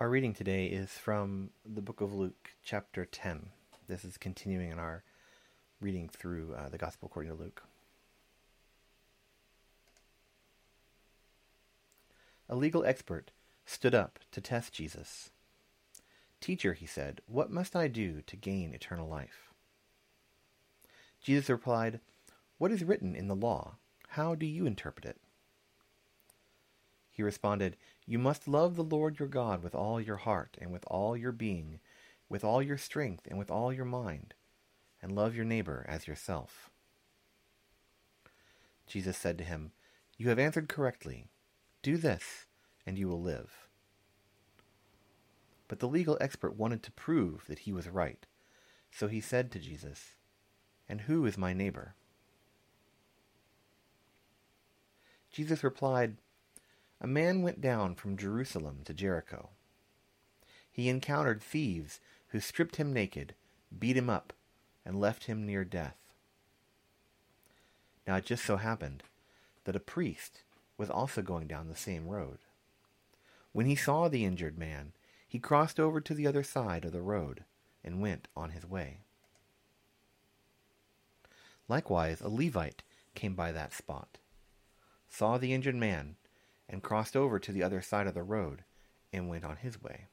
Our reading today is from the book of Luke, chapter 10. This is continuing in our reading through uh, the Gospel according to Luke. A legal expert stood up to test Jesus. Teacher, he said, what must I do to gain eternal life? Jesus replied, What is written in the law? How do you interpret it? He responded, You must love the Lord your God with all your heart and with all your being, with all your strength and with all your mind, and love your neighbor as yourself. Jesus said to him, You have answered correctly. Do this, and you will live. But the legal expert wanted to prove that he was right, so he said to Jesus, And who is my neighbor? Jesus replied, a man went down from Jerusalem to Jericho. He encountered thieves who stripped him naked, beat him up, and left him near death. Now it just so happened that a priest was also going down the same road. When he saw the injured man, he crossed over to the other side of the road and went on his way. Likewise, a Levite came by that spot, saw the injured man, and crossed over to the other side of the road and went on his way.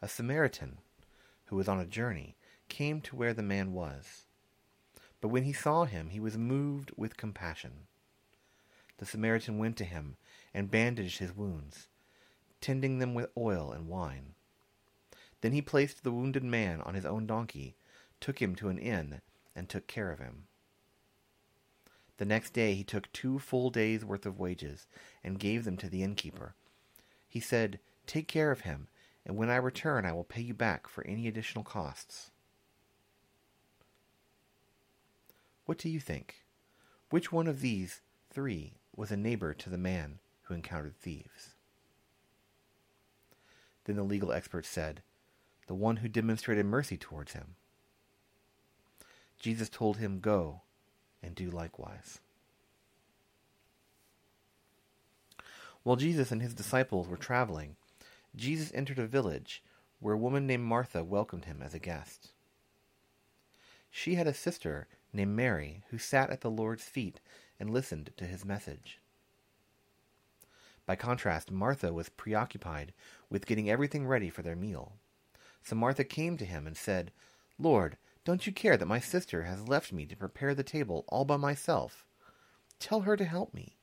A Samaritan, who was on a journey, came to where the man was. But when he saw him, he was moved with compassion. The Samaritan went to him and bandaged his wounds, tending them with oil and wine. Then he placed the wounded man on his own donkey, took him to an inn, and took care of him. The next day he took two full days' worth of wages and gave them to the innkeeper. He said, Take care of him, and when I return I will pay you back for any additional costs. What do you think? Which one of these three was a neighbor to the man who encountered thieves? Then the legal expert said, The one who demonstrated mercy towards him. Jesus told him, Go and do likewise. While Jesus and his disciples were traveling, Jesus entered a village where a woman named Martha welcomed him as a guest. She had a sister named Mary who sat at the Lord's feet and listened to his message. By contrast, Martha was preoccupied with getting everything ready for their meal. So Martha came to him and said, Lord, don't you care that my sister has left me to prepare the table all by myself? Tell her to help me.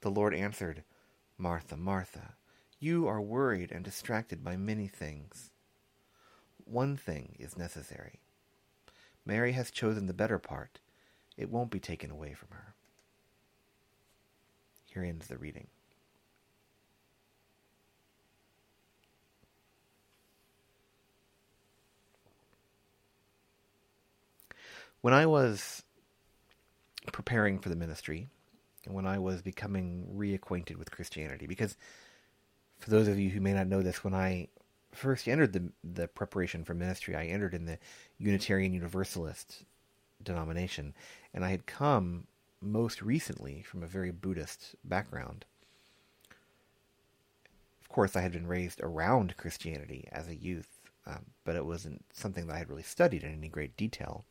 The Lord answered, Martha, Martha, you are worried and distracted by many things. One thing is necessary. Mary has chosen the better part. It won't be taken away from her. Here ends the reading. When I was preparing for the ministry, and when I was becoming reacquainted with Christianity, because for those of you who may not know this, when I first entered the the preparation for ministry, I entered in the Unitarian Universalist denomination, and I had come most recently from a very Buddhist background. Of course, I had been raised around Christianity as a youth, um, but it wasn't something that I had really studied in any great detail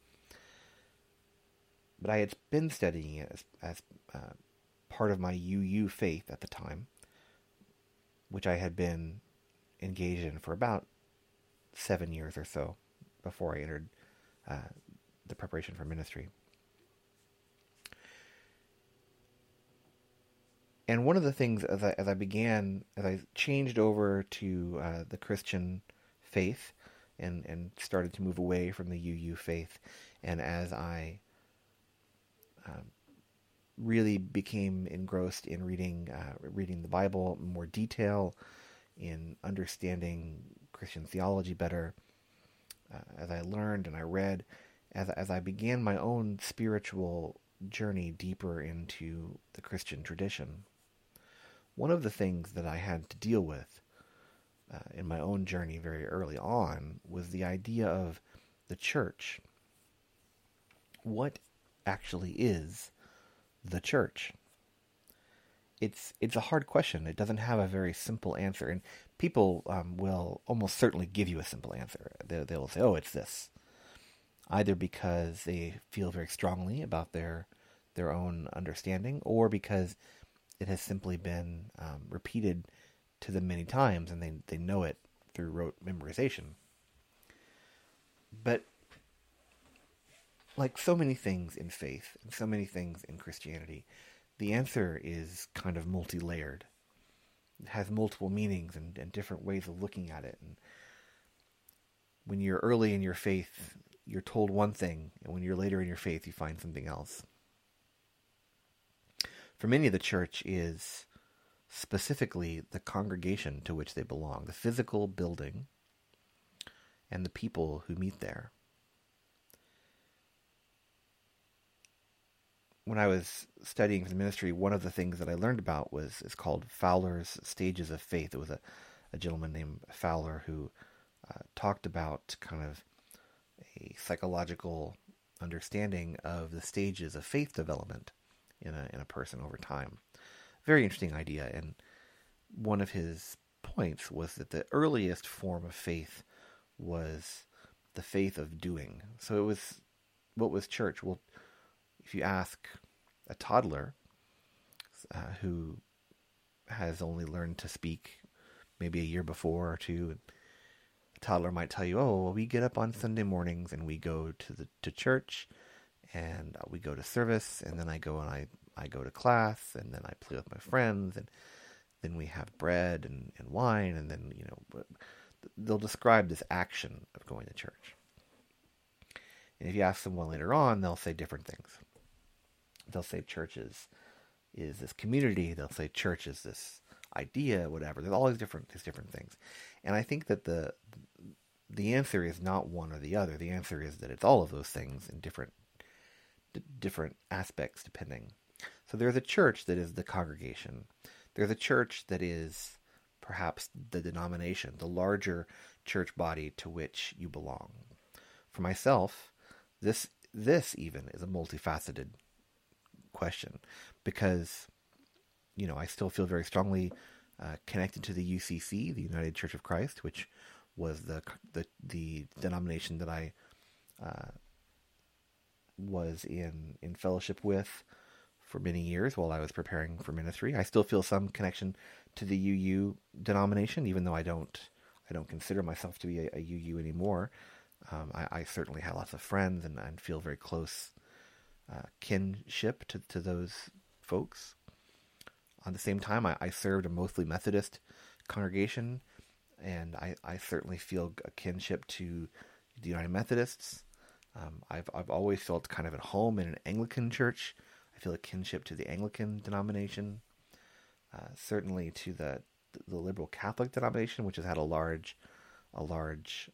but I had been studying it as, as uh, part of my UU faith at the time, which I had been engaged in for about seven years or so before I entered uh, the preparation for ministry. And one of the things as I, as I began, as I changed over to uh, the Christian faith and, and started to move away from the UU faith, and as I um, really became engrossed in reading uh, reading the Bible in more detail, in understanding Christian theology better. Uh, as I learned and I read, as as I began my own spiritual journey deeper into the Christian tradition, one of the things that I had to deal with uh, in my own journey very early on was the idea of the church. What actually is the church. it's it's a hard question. It doesn't have a very simple answer, and people um, will almost certainly give you a simple answer. They, they'll say, "Oh, it's this," either because they feel very strongly about their their own understanding, or because it has simply been um, repeated to them many times, and they they know it through rote memorization. But like so many things in faith and so many things in Christianity, the answer is kind of multi layered. It has multiple meanings and, and different ways of looking at it. And when you're early in your faith, you're told one thing, and when you're later in your faith, you find something else. For many, the church is specifically the congregation to which they belong, the physical building, and the people who meet there. When I was studying for the ministry, one of the things that I learned about was is called Fowler's Stages of Faith. It was a, a gentleman named Fowler who uh, talked about kind of a psychological understanding of the stages of faith development in a in a person over time. Very interesting idea, and one of his points was that the earliest form of faith was the faith of doing. So it was what was church? Well, if you ask a toddler uh, who has only learned to speak maybe a year before or two, a toddler might tell you, "Oh, well, we get up on Sunday mornings and we go to the to church, and we go to service, and then I go and I I go to class, and then I play with my friends, and then we have bread and, and wine, and then you know." They'll describe this action of going to church. And if you ask someone later on, they'll say different things they'll say churches is, is this community. They'll say church is this idea, whatever. There's all these different these different things, and I think that the the answer is not one or the other. The answer is that it's all of those things in different d- different aspects, depending. So there's a church that is the congregation. There's a church that is perhaps the denomination, the larger church body to which you belong. For myself, this this even is a multifaceted question because you know I still feel very strongly uh, connected to the UCC, the United Church of Christ, which was the the, the denomination that I uh, was in in fellowship with for many years while I was preparing for ministry. I still feel some connection to the UU denomination, even though I don't I don't consider myself to be a, a UU anymore. Um, I, I, certainly have lots of friends and, and feel very close uh, kinship to, to those folks. On the same time, I, I served a mostly Methodist congregation, and I, I certainly feel a kinship to the United Methodists. Um, I've I've always felt kind of at home in an Anglican church. I feel a kinship to the Anglican denomination, uh, certainly to the the liberal Catholic denomination, which has had a large a large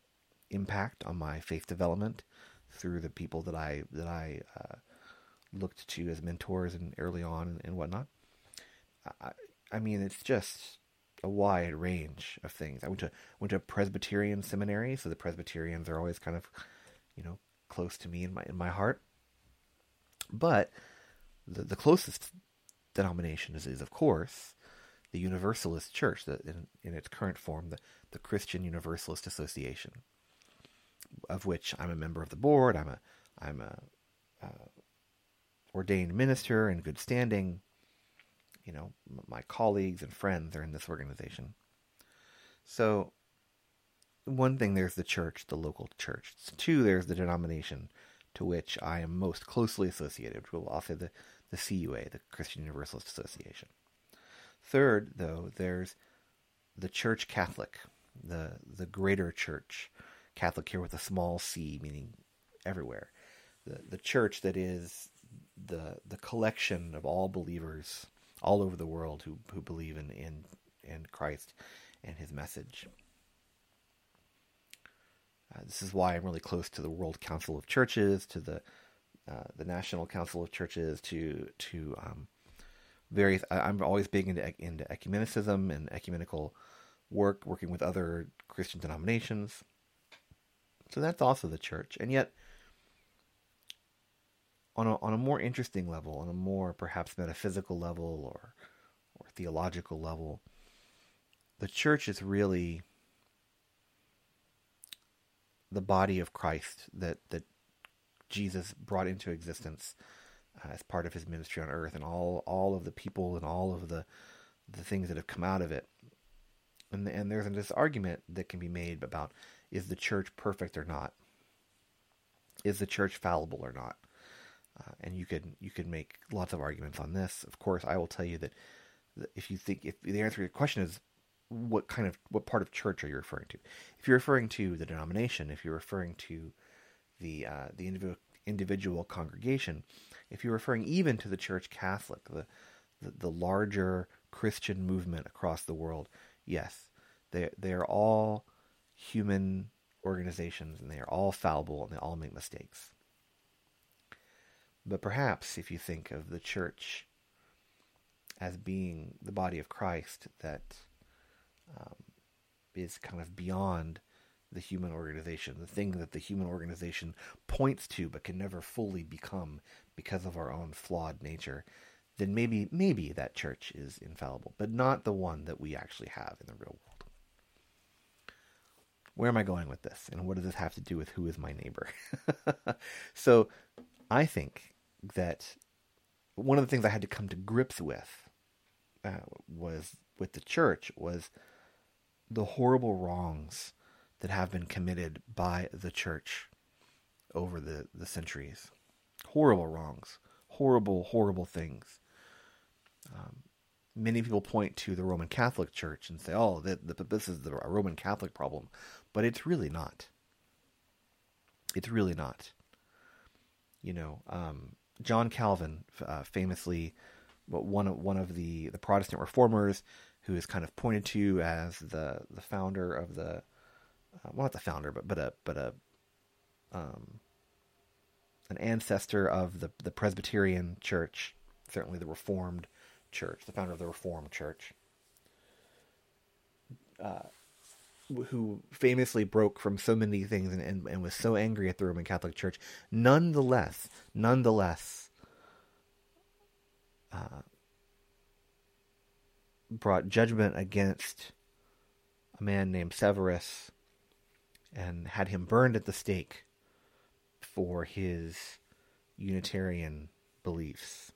impact on my faith development through the people that I that I uh, looked to as mentors and early on and, and whatnot. I, I mean, it's just a wide range of things. I went to went to a Presbyterian seminary, so the Presbyterians are always kind of, you know, close to me in my in my heart. But the the closest denomination is, is of course the Universalist Church, the, in, in its current form, the, the Christian Universalist Association, of which I'm a member of the board. I'm a I'm a uh, ordained minister in good standing. You know, my colleagues and friends are in this organization. So, one thing, there's the church, the local church. Two, there's the denomination to which I am most closely associated, which will also the, the CUA, the Christian Universalist Association. Third, though, there's the church Catholic, the the greater church, Catholic here with a small c, meaning everywhere. The the church that is the the collection of all believers all over the world who who believe in in in Christ and His message. Uh, this is why I'm really close to the World Council of Churches, to the uh, the National Council of Churches, to to um, various. I, am always big into into ecumenicism and ecumenical work, working with other Christian denominations. So that's also the church, and yet on a, on a more interesting level, on a more perhaps metaphysical level or theological level, the church is really the body of Christ that that Jesus brought into existence uh, as part of his ministry on earth, and all all of the people and all of the the things that have come out of it. And and there's this argument that can be made about is the church perfect or not? Is the church fallible or not? Uh, and you could you could make lots of arguments on this. Of course, I will tell you that if you think if the answer to your question is what kind of what part of church are you referring to? If you're referring to the denomination, if you're referring to the uh, the individual individual congregation, if you're referring even to the Church Catholic, the, the the, larger Christian movement across the world, yes, they they are all human organizations and they are all fallible and they all make mistakes. But perhaps if you think of the church as being the body of Christ that um, is kind of beyond the human organization, the thing that the human organization points to but can never fully become because of our own flawed nature, then maybe maybe that church is infallible, but not the one that we actually have in the real world. Where am I going with this? And what does this have to do with who is my neighbor? so I think that one of the things I had to come to grips with uh, was with the church was the horrible wrongs that have been committed by the church over the, the centuries. Horrible wrongs, horrible, horrible things. Um, many people point to the Roman Catholic Church and say, "Oh, that, that this is the Roman Catholic problem," but it's really not. It's really not. You know, um, John Calvin, uh, famously, one of one of the the Protestant reformers, who is kind of pointed to as the the founder of the, uh, well, not the founder, but but a but a um, an ancestor of the the Presbyterian Church, certainly the Reformed Church, the founder of the Reformed Church, uh, who famously broke from so many things and, and, and was so angry at the Roman Catholic Church, nonetheless, nonetheless, uh, brought judgment against a man named Servetus and had him burned at the stake for his Unitarian beliefs.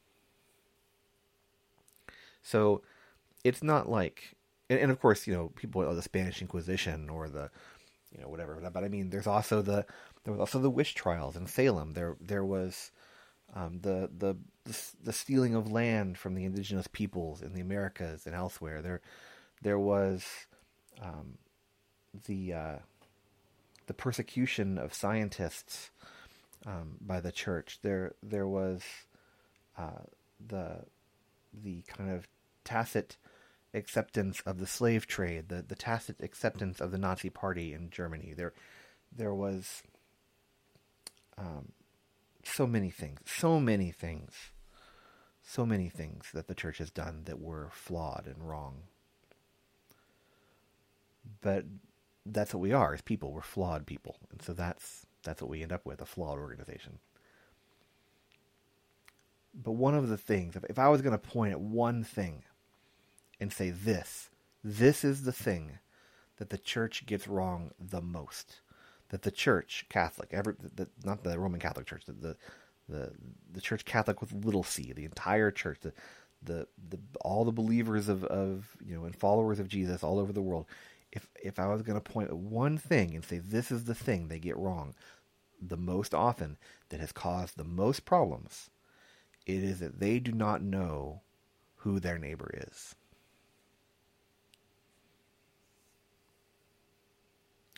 So it's not like, and, and of course, you know, people of the Spanish Inquisition or the, you know, whatever. But I mean, there's also the there was also the witch trials in Salem. There there was um, the, the the stealing of land from the indigenous peoples in the Americas and elsewhere. There there was um, the uh, the persecution of scientists um, by the church. There there was uh, the the kind of tacit acceptance of the slave trade, the, the tacit acceptance of the Nazi Party in Germany. There, there was um, so many things, so many things, so many things that the church has done that were flawed and wrong. But that's what we are as people. We're flawed people, and so that's that's what we end up with—a flawed organization. But one of the things, if, if I was going to point at one thing and say this, this is the thing that the church gets wrong the most. That the church, Catholic, every, the, not the Roman Catholic Church, the, the the the church Catholic with little c, the entire church, the the, the all the believers of, of you know and followers of Jesus all over the world. If if I was going to point at one thing and say this is the thing they get wrong the most often that has caused the most problems, it is that they do not know who their neighbor is.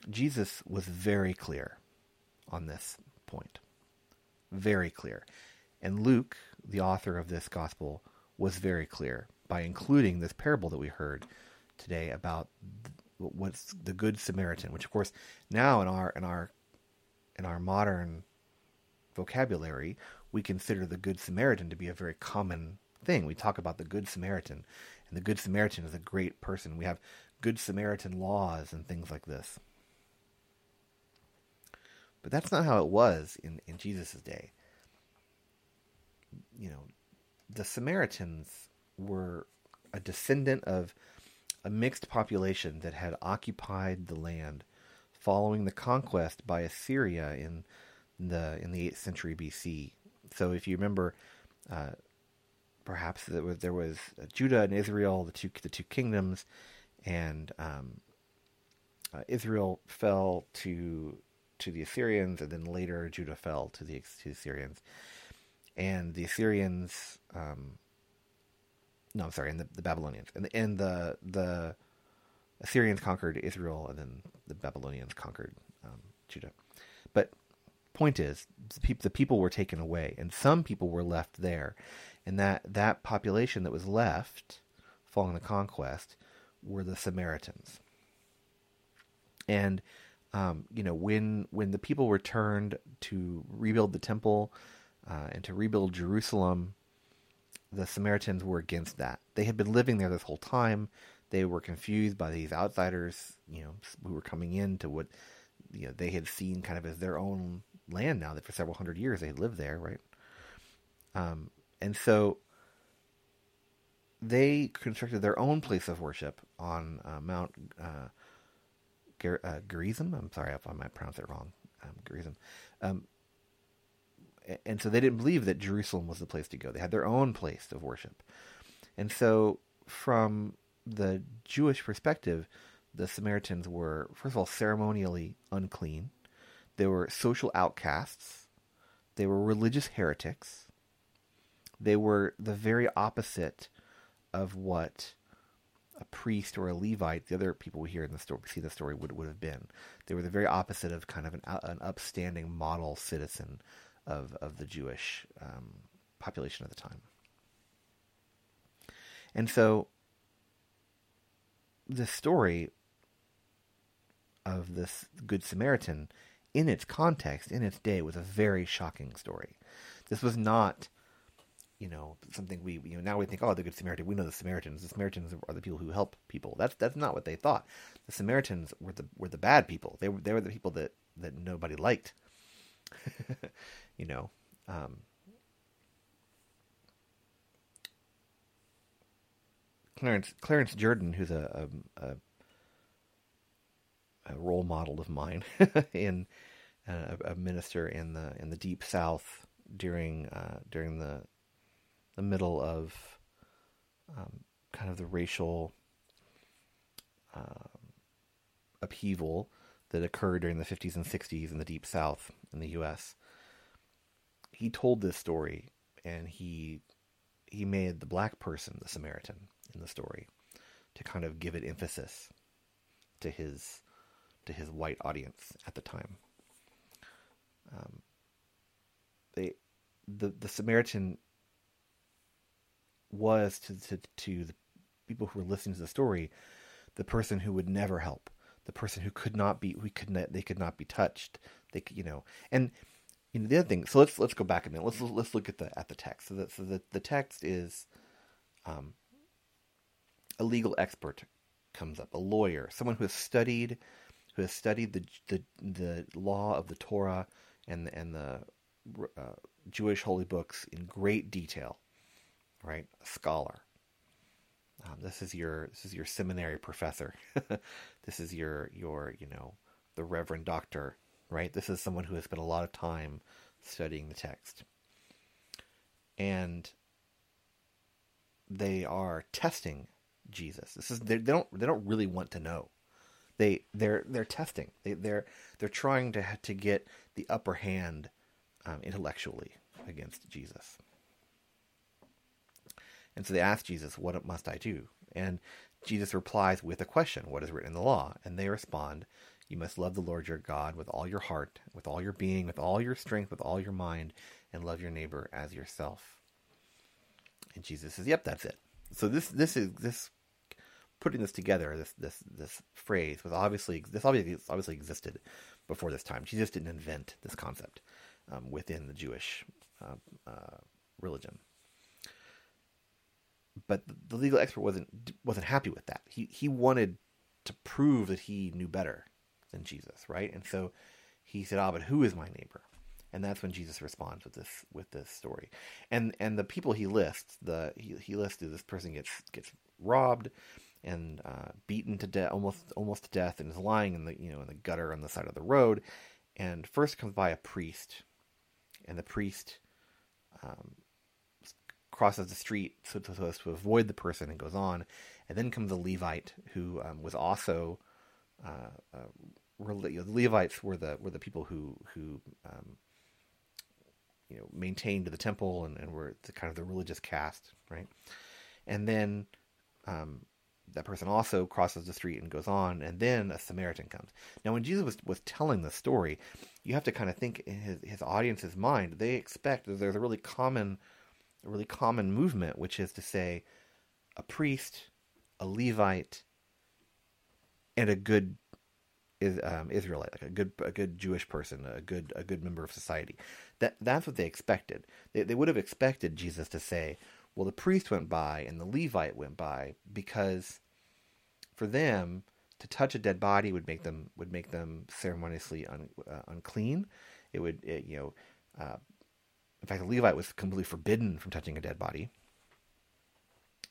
Jesus was very clear on this point. Very clear. And Luke, the author of this gospel, was very clear by including this parable that we heard today about what's the good Samaritan, which of course now in our in our in our modern vocabulary, we consider the good Samaritan to be a very common thing. We talk about the good Samaritan, and the good Samaritan is a great person. We have good Samaritan laws and things like this. But that's not how it was in, in Jesus' day. You know, the Samaritans were a descendant of a mixed population that had occupied the land following the conquest by Assyria in the in the 8th century BC. So if you remember, uh, perhaps there was, there was Judah and Israel, the two the two kingdoms, and um, uh, Israel fell to to the Assyrians, and then later Judah fell to the, to the Assyrians, and the Assyrians. Um, no, I'm sorry, and the, the Babylonians, and the, and the the Assyrians conquered Israel, and then the Babylonians conquered um, Judah. But point is, the, pe- the people were taken away, and some people were left there, and that that population that was left following the conquest were the Samaritans. And um, you know, when when the people returned to rebuild the temple uh, and to rebuild Jerusalem, the Samaritans were against that. They had been living there this whole time. They were confused by these outsiders, you know, who were coming in to what you know they had seen kind of as their own land now that for several hundred years they had lived there, right? Um, and so they constructed their own place of worship on uh, Mount uh, Uh. I'm sorry if I might pronounce it wrong. Um. Um, and so they didn't believe that Jerusalem was the place to go. They had their own place of worship. And so, from the Jewish perspective, the Samaritans were, first of all, ceremonially unclean. They were social outcasts. They were religious heretics. They were the very opposite of what a priest or a Levite, the other people we hear in the story, see the story would would have been. They were the very opposite of kind of an, an upstanding model citizen of of the Jewish um, population at the time. And so, the story of this Good Samaritan, in its context, in its day, was a very shocking story. This was not you know something we you know now we think oh the good Samaritan. We know the Samaritans. The Samaritans are the people who help people. That's that's not what they thought. The Samaritans were the were the bad people. They were they were the people that that nobody liked. You know um, Clarence Clarence Jordan who's a a, a role model of mine in uh, a minister in the in the deep south during uh, during the the middle of um, kind of the racial uh, upheaval that occurred during the 50s and 60s in the Deep South in the U.S. He told this story, and he he made the black person the Samaritan in the story to kind of give it emphasis to his to his white audience at the time. Um, they the the Samaritan was to, to, to the people who were listening to the story, the person who would never help, the person who could not be, we could not, they could not be touched. They, you know, and you know the other thing. So let's let's go back a minute. Let's let's look at the at the text. So, so the the text is, um, a legal expert comes up, a lawyer, someone who has studied, who has studied the the the law of the Torah and and the uh, Jewish holy books in great detail right? A scholar. Um, this is your this is your seminary professor. this is your your you know the reverend doctor, right? This is someone who has spent a lot of time studying the text, and they are testing Jesus. This is they, don't they don't really want to know. They they're they're testing. They they're they're trying to to get the upper hand um, intellectually against Jesus. And so they ask Jesus, What must I do? And Jesus replies with a question, What is written in the law? And they respond, You must love the Lord your God with all your heart, with all your being, with all your strength, with all your mind, and love your neighbor as yourself. And Jesus says, Yep, that's it. So this this is this putting this together, this this this phrase was obviously this obviously obviously existed before this time. Jesus didn't invent this concept um, within the Jewish uh, uh, religion but the legal expert wasn't wasn't happy with that. He he wanted to prove that he knew better than Jesus, right? And so he said, "Ah, but who is my neighbor?" And that's when Jesus responds with this with this story. And and the people he lists, the he he lists this person gets gets robbed and uh, beaten to death, almost almost to death, and is lying in the you know in the gutter on the side of the road. And first comes by a priest, and the priest um, crosses the street so so as to avoid the person and goes on. And then comes a Levite who um, was also uh, uh, the Levites were the were the people who who um, you know maintained the temple and, and were the kind of the religious caste, right? And then um, that person also crosses the street and goes on, and then a Samaritan comes. Now, when Jesus was, was telling the story, you have to kind of think in his, his audience's mind. They expect that there's a really common, a really common movement, which is to say, a priest, a Levite, and a good um, Israelite, like a good a good Jewish person, a good a good member of society. That that's what they expected. They they would have expected Jesus to say, "Well, the priest went by and the Levite went by," because for them to touch a dead body would make them would make them ceremoniously un, uh, unclean. It would it, you know. Uh, in fact, the Levite was completely forbidden from touching a dead body.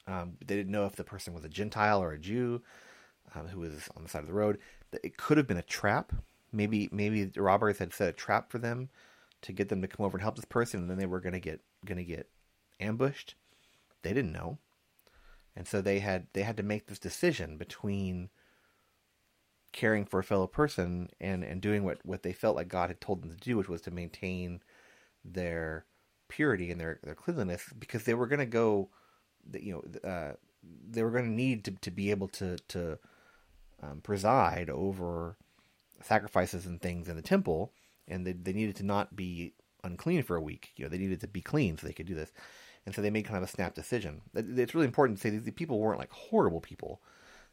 Um, they didn't know if the person was a Gentile or a Jew um, who was on the side of the road it could have been a trap. Maybe maybe the robbers had set a trap for them to get them to come over and help this person, and then they were going to get going to get ambushed. They didn't know, and so they had they had to make this decision between caring for a fellow person and and doing what what they felt like God had told them to do, which was to maintain their purity and their their cleanliness, because they were going to go, you know, uh, they were going to need to to be able to to um, preside over sacrifices and things in the temple, and they, they needed to not be unclean for a week. You know, they needed to be clean so they could do this. And so they made kind of a snap decision. It's really important to say these people weren't like horrible people.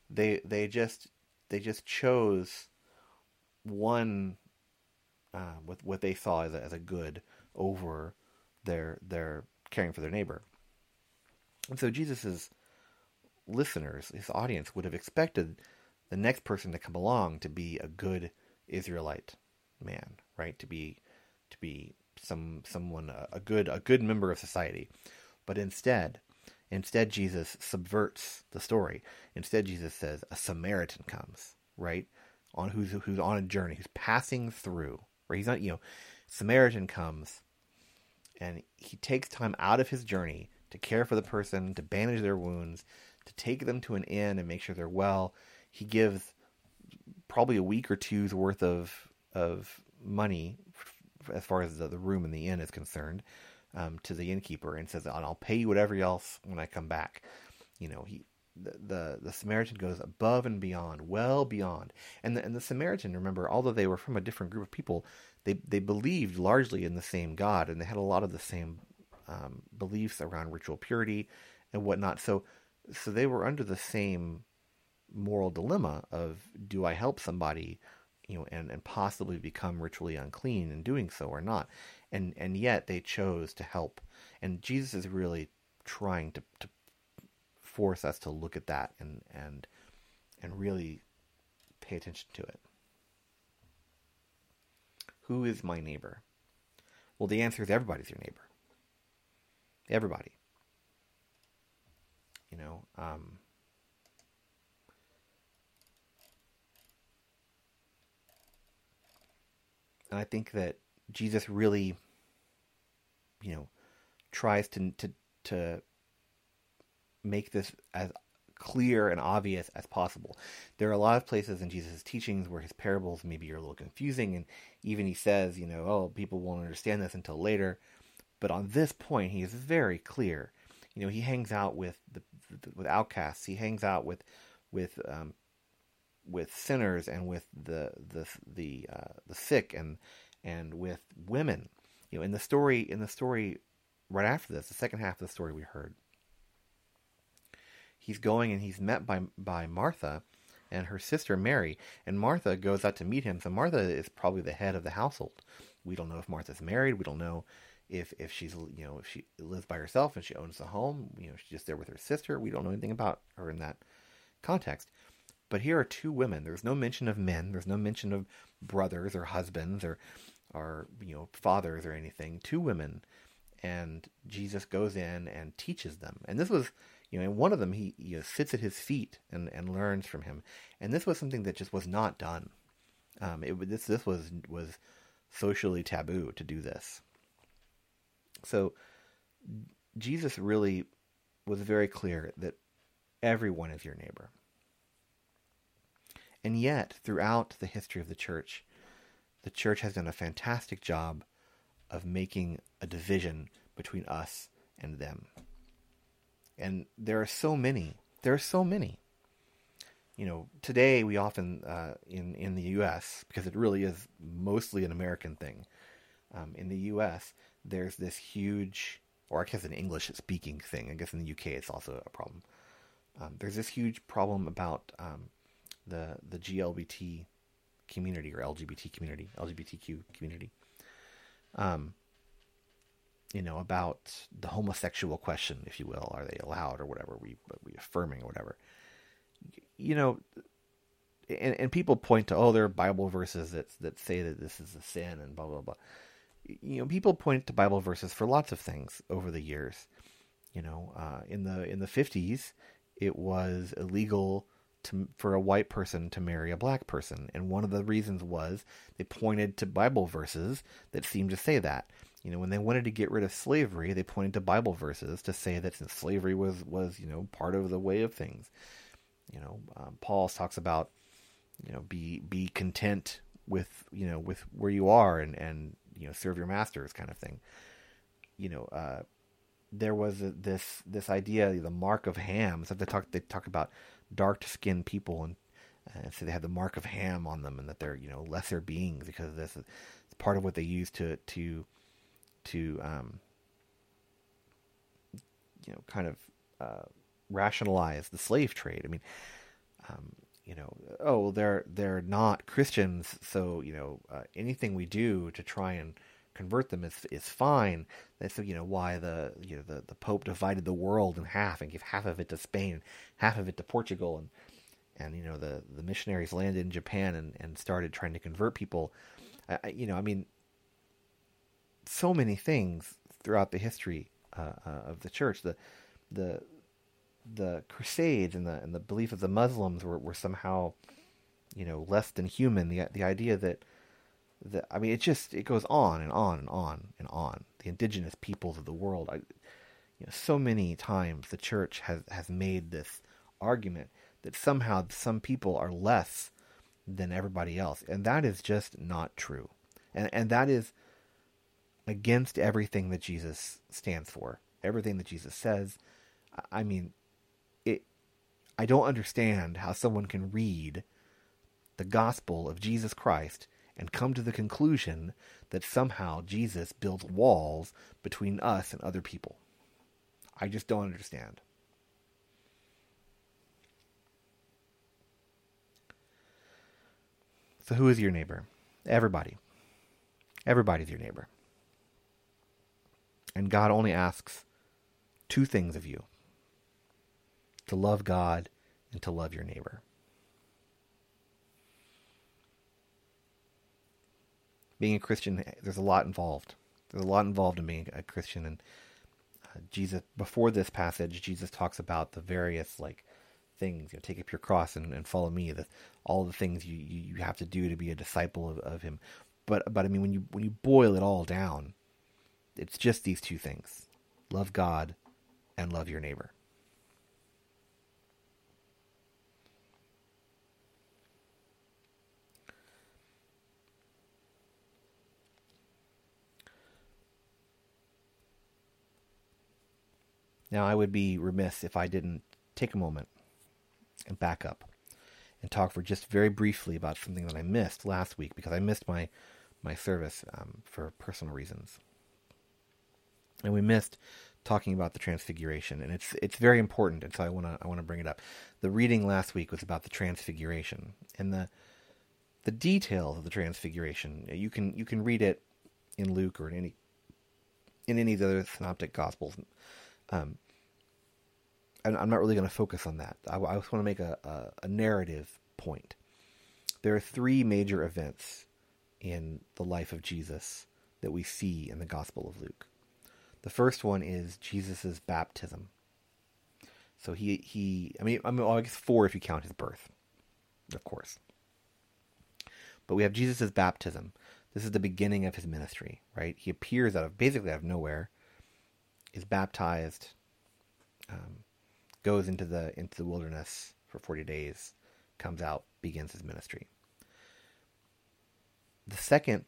They they just they just chose one uh, with what they saw as a, as a good over their their caring for their neighbor. And so Jesus's listeners, his audience, would have expected the next person to come along to be a good Israelite man, right? To be to be some someone a good a good member of society. But instead, instead Jesus subverts the story. Instead Jesus says a Samaritan comes, right? On who's who's on a journey, who's passing through. Right? He's not, you know, Samaritan comes and he takes time out of his journey to care for the person, to bandage their wounds, to take them to an inn and make sure they're well, he gives probably a week or two's worth of of money as far as the, the room in the inn is concerned um, to the innkeeper and says, "I'll pay you whatever else when I come back." You know, he the, the, the Samaritan goes above and beyond, well beyond, and the, and the Samaritan, remember, although they were from a different group of people, they they believed largely in the same God, and they had a lot of the same um, beliefs around ritual purity and whatnot. So so they were under the same moral dilemma of do I help somebody, you know, and, and possibly become ritually unclean in doing so or not. And and yet they chose to help. And Jesus is really trying to, to force us to look at that and and and really pay attention to it. Who is my neighbor? Well, the answer is everybody's your neighbor. Everybody. You know, um, and I think that Jesus really, you know, tries to to to make this as clear and obvious as possible. There are a lot of places in Jesus' teachings where his parables maybe are a little confusing, and even he says, you know, oh, people won't understand this until later. But on this point, he is very clear. You know, he hangs out with the, with outcasts. He hangs out with with um, with sinners and with the the the uh, the sick and and with women. You know, in the story in the story right after this, the second half of the story we heard, he's going and he's met by by Martha and her sister Mary, and Martha goes out to meet him. So Martha is probably the head of the household. We don't know if Martha's married. We don't know if if she's you know if she lives by herself and she owns the home. You know, she's just there with her sister. We don't know anything about her in that context. But here are two women. There's no mention of men. There's no mention of brothers or husbands or, or you know, fathers or anything. Two women, and Jesus goes in and teaches them. And this was, You know, and one of them he you know, sits at his feet and, and learns from him. And this was something that just was not done. Um, it this this was was socially taboo to do this. So Jesus really was very clear that everyone is your neighbor. And yet, throughout the history of the church, the church has done a fantastic job of making a division between us and them. And there are so many. There are so many. You know, today we often uh, in in the U.S. because it really is mostly an American thing. Um, in the U.S., there's this huge, or I guess an English-speaking thing. I guess in the U.K. it's also a problem. Um, there's this huge problem about um, the the GLBT community or LGBT community, LGBTQ community. Um, you know, about the homosexual question, if you will, are they allowed or whatever? We we affirming or whatever. You know, and, and people point to oh, there are Bible verses that that say that this is a sin and blah blah blah. You know, people point to Bible verses for lots of things over the years. You know, uh, in the in the fifties, it was illegal to, for a white person to marry a black person. And one of the reasons was they pointed to Bible verses that seemed to say that. You know, when they wanted to get rid of slavery, they pointed to Bible verses to say that slavery was, was you know, part of the way of things. You know, um, Paul talks about, you know, be be content with you know with where you are and and you know serve your masters kind of thing. You know, uh, there was a, this this idea, the mark of Ham. So they talk they talk about dark skinned people and uh, so they have the mark of Ham on them, and that they're you know lesser beings because this is part of what they use to to to um, you know kind of uh, rationalize the slave trade. I mean, um, you know, oh, they're they're not Christians, so you know uh, anything we do to try and convert them is is fine. That's you know why the you know the, the Pope divided the world in half and gave half of it to Spain, half of it to Portugal, and and you know the the missionaries landed in Japan and, and started trying to convert people. I, you know, I mean, so many things throughout the history uh, uh, of the church. The the the Crusades and the and the belief of the Muslims were, were somehow, you know, less than human. The the idea that the, I mean, it just it goes on and on and on and on. The indigenous peoples of the world. I, you know, so many times the church has has made this argument that somehow some people are less than everybody else, and that is just not true. And and that is against everything that Jesus stands for, everything that Jesus says. I mean, it. I don't understand how someone can read the gospel of Jesus Christ and come to the conclusion that somehow Jesus builds walls between us and other people. I just don't understand. So, who is your neighbor? Everybody. Everybody's your neighbor. And God only asks two things of you to love God and to love your neighbor. being a Christian, there's a lot involved. There's a lot involved in being a Christian, and uh, Jesus before this passage, Jesus talks about the various like things. You know, take up your cross and, and follow me. The, all the things you, you, you have to do to be a disciple of, of Him. But but I mean, when you when you boil it all down, it's just these two things: love God and love your neighbor. Now, I would be remiss if I didn't take a moment and back up and talk for just very briefly about something that I missed last week because I missed my my service um, for personal reasons, and we missed talking about the Transfiguration, and it's it's very important, and so I want to I want to bring it up. The reading last week was about the Transfiguration and the the details of the Transfiguration. You can you can read it in Luke or in any in any of the other synoptic gospels. Um, I'm not really going to focus on that. I, I just want to make a, a, a narrative point. There are three major events in the life of Jesus that we see in the Gospel of Luke. The first one is Jesus' baptism. So he he I mean I mean I guess four if you count his birth, of course. But we have Jesus' baptism. This is the beginning of his ministry, right? He appears out of basically out of nowhere, is baptized, um, goes into the into the wilderness for forty days, comes out, begins his ministry. The second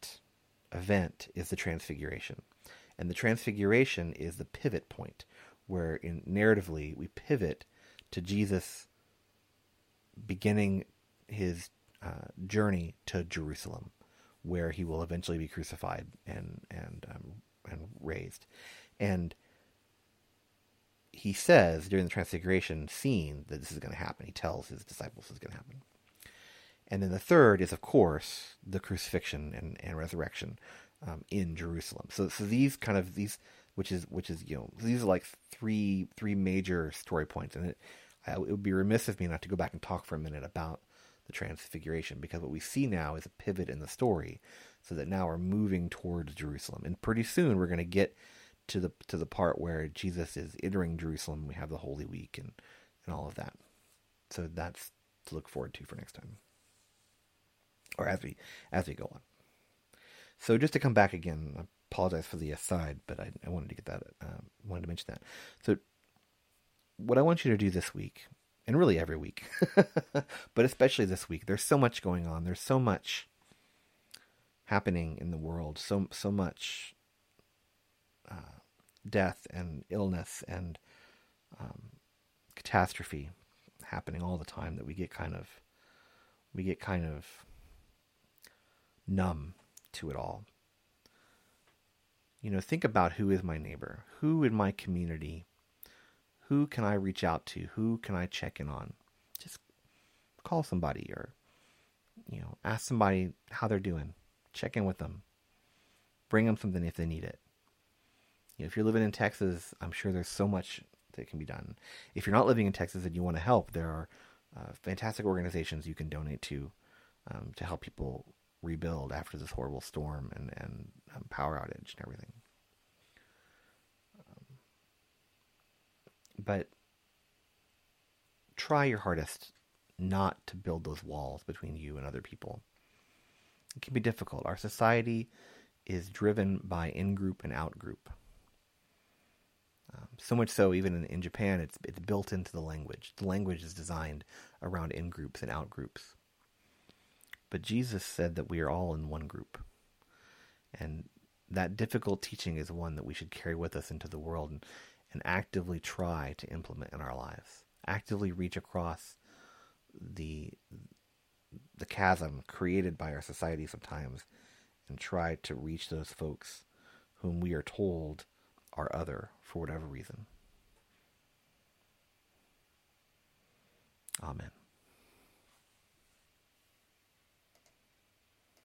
event is the transfiguration. And the transfiguration is the pivot point where in narratively we pivot to Jesus beginning his uh, journey to Jerusalem, where he will eventually be crucified and and um, and raised, and he says during the transfiguration scene that this is going to happen. He tells his disciples this is going to happen. And then the third is, of course, the crucifixion and, and resurrection um, in Jerusalem. So, so these kind of these, which is which is you know these are like three three major story points, and it, it would be remiss of me not to go back and talk for a minute about the transfiguration because what we see now is a pivot in the story, so that now we're moving towards Jerusalem, and pretty soon we're going to get to the to the part where Jesus is entering Jerusalem. We have the Holy Week and and all of that. So that's to look forward to for next time or as we as we go on. So just to come back again, I apologize for the aside, but I, I wanted to get that um, wanted to mention that. So what I want you to do this week, and really every week, but especially this week, there's so much going on. There's so much happening in the world. So so much uh, death and illness and um, catastrophe happening all the time that we get kind of we get kind of numb to it all. You know, think about who is my neighbor, who in my community, who can I reach out to, who can I check in on? Just call somebody or, you know, ask somebody how they're doing, check in with them, bring them something if they need it. You know, if you're living in Texas, I'm sure there's so much that can be done. If you're not living in Texas and you want to help, there are uh, fantastic organizations you can donate to um, to help people rebuild after this horrible storm and and um, power outage and everything. Um, but try your hardest not to build those walls between you and other people. It can be difficult. Our society is driven by in group and out group. Um, so much so, even in, in Japan, it's it's built into the language. The language is designed around in groups and out groups. But Jesus said that we are all in one group. And that difficult teaching is one that we should carry with us into the world and, and actively try to implement in our lives. Actively reach across the the chasm created by our society sometimes and try to reach those folks whom we are told are other for whatever reason. Amen.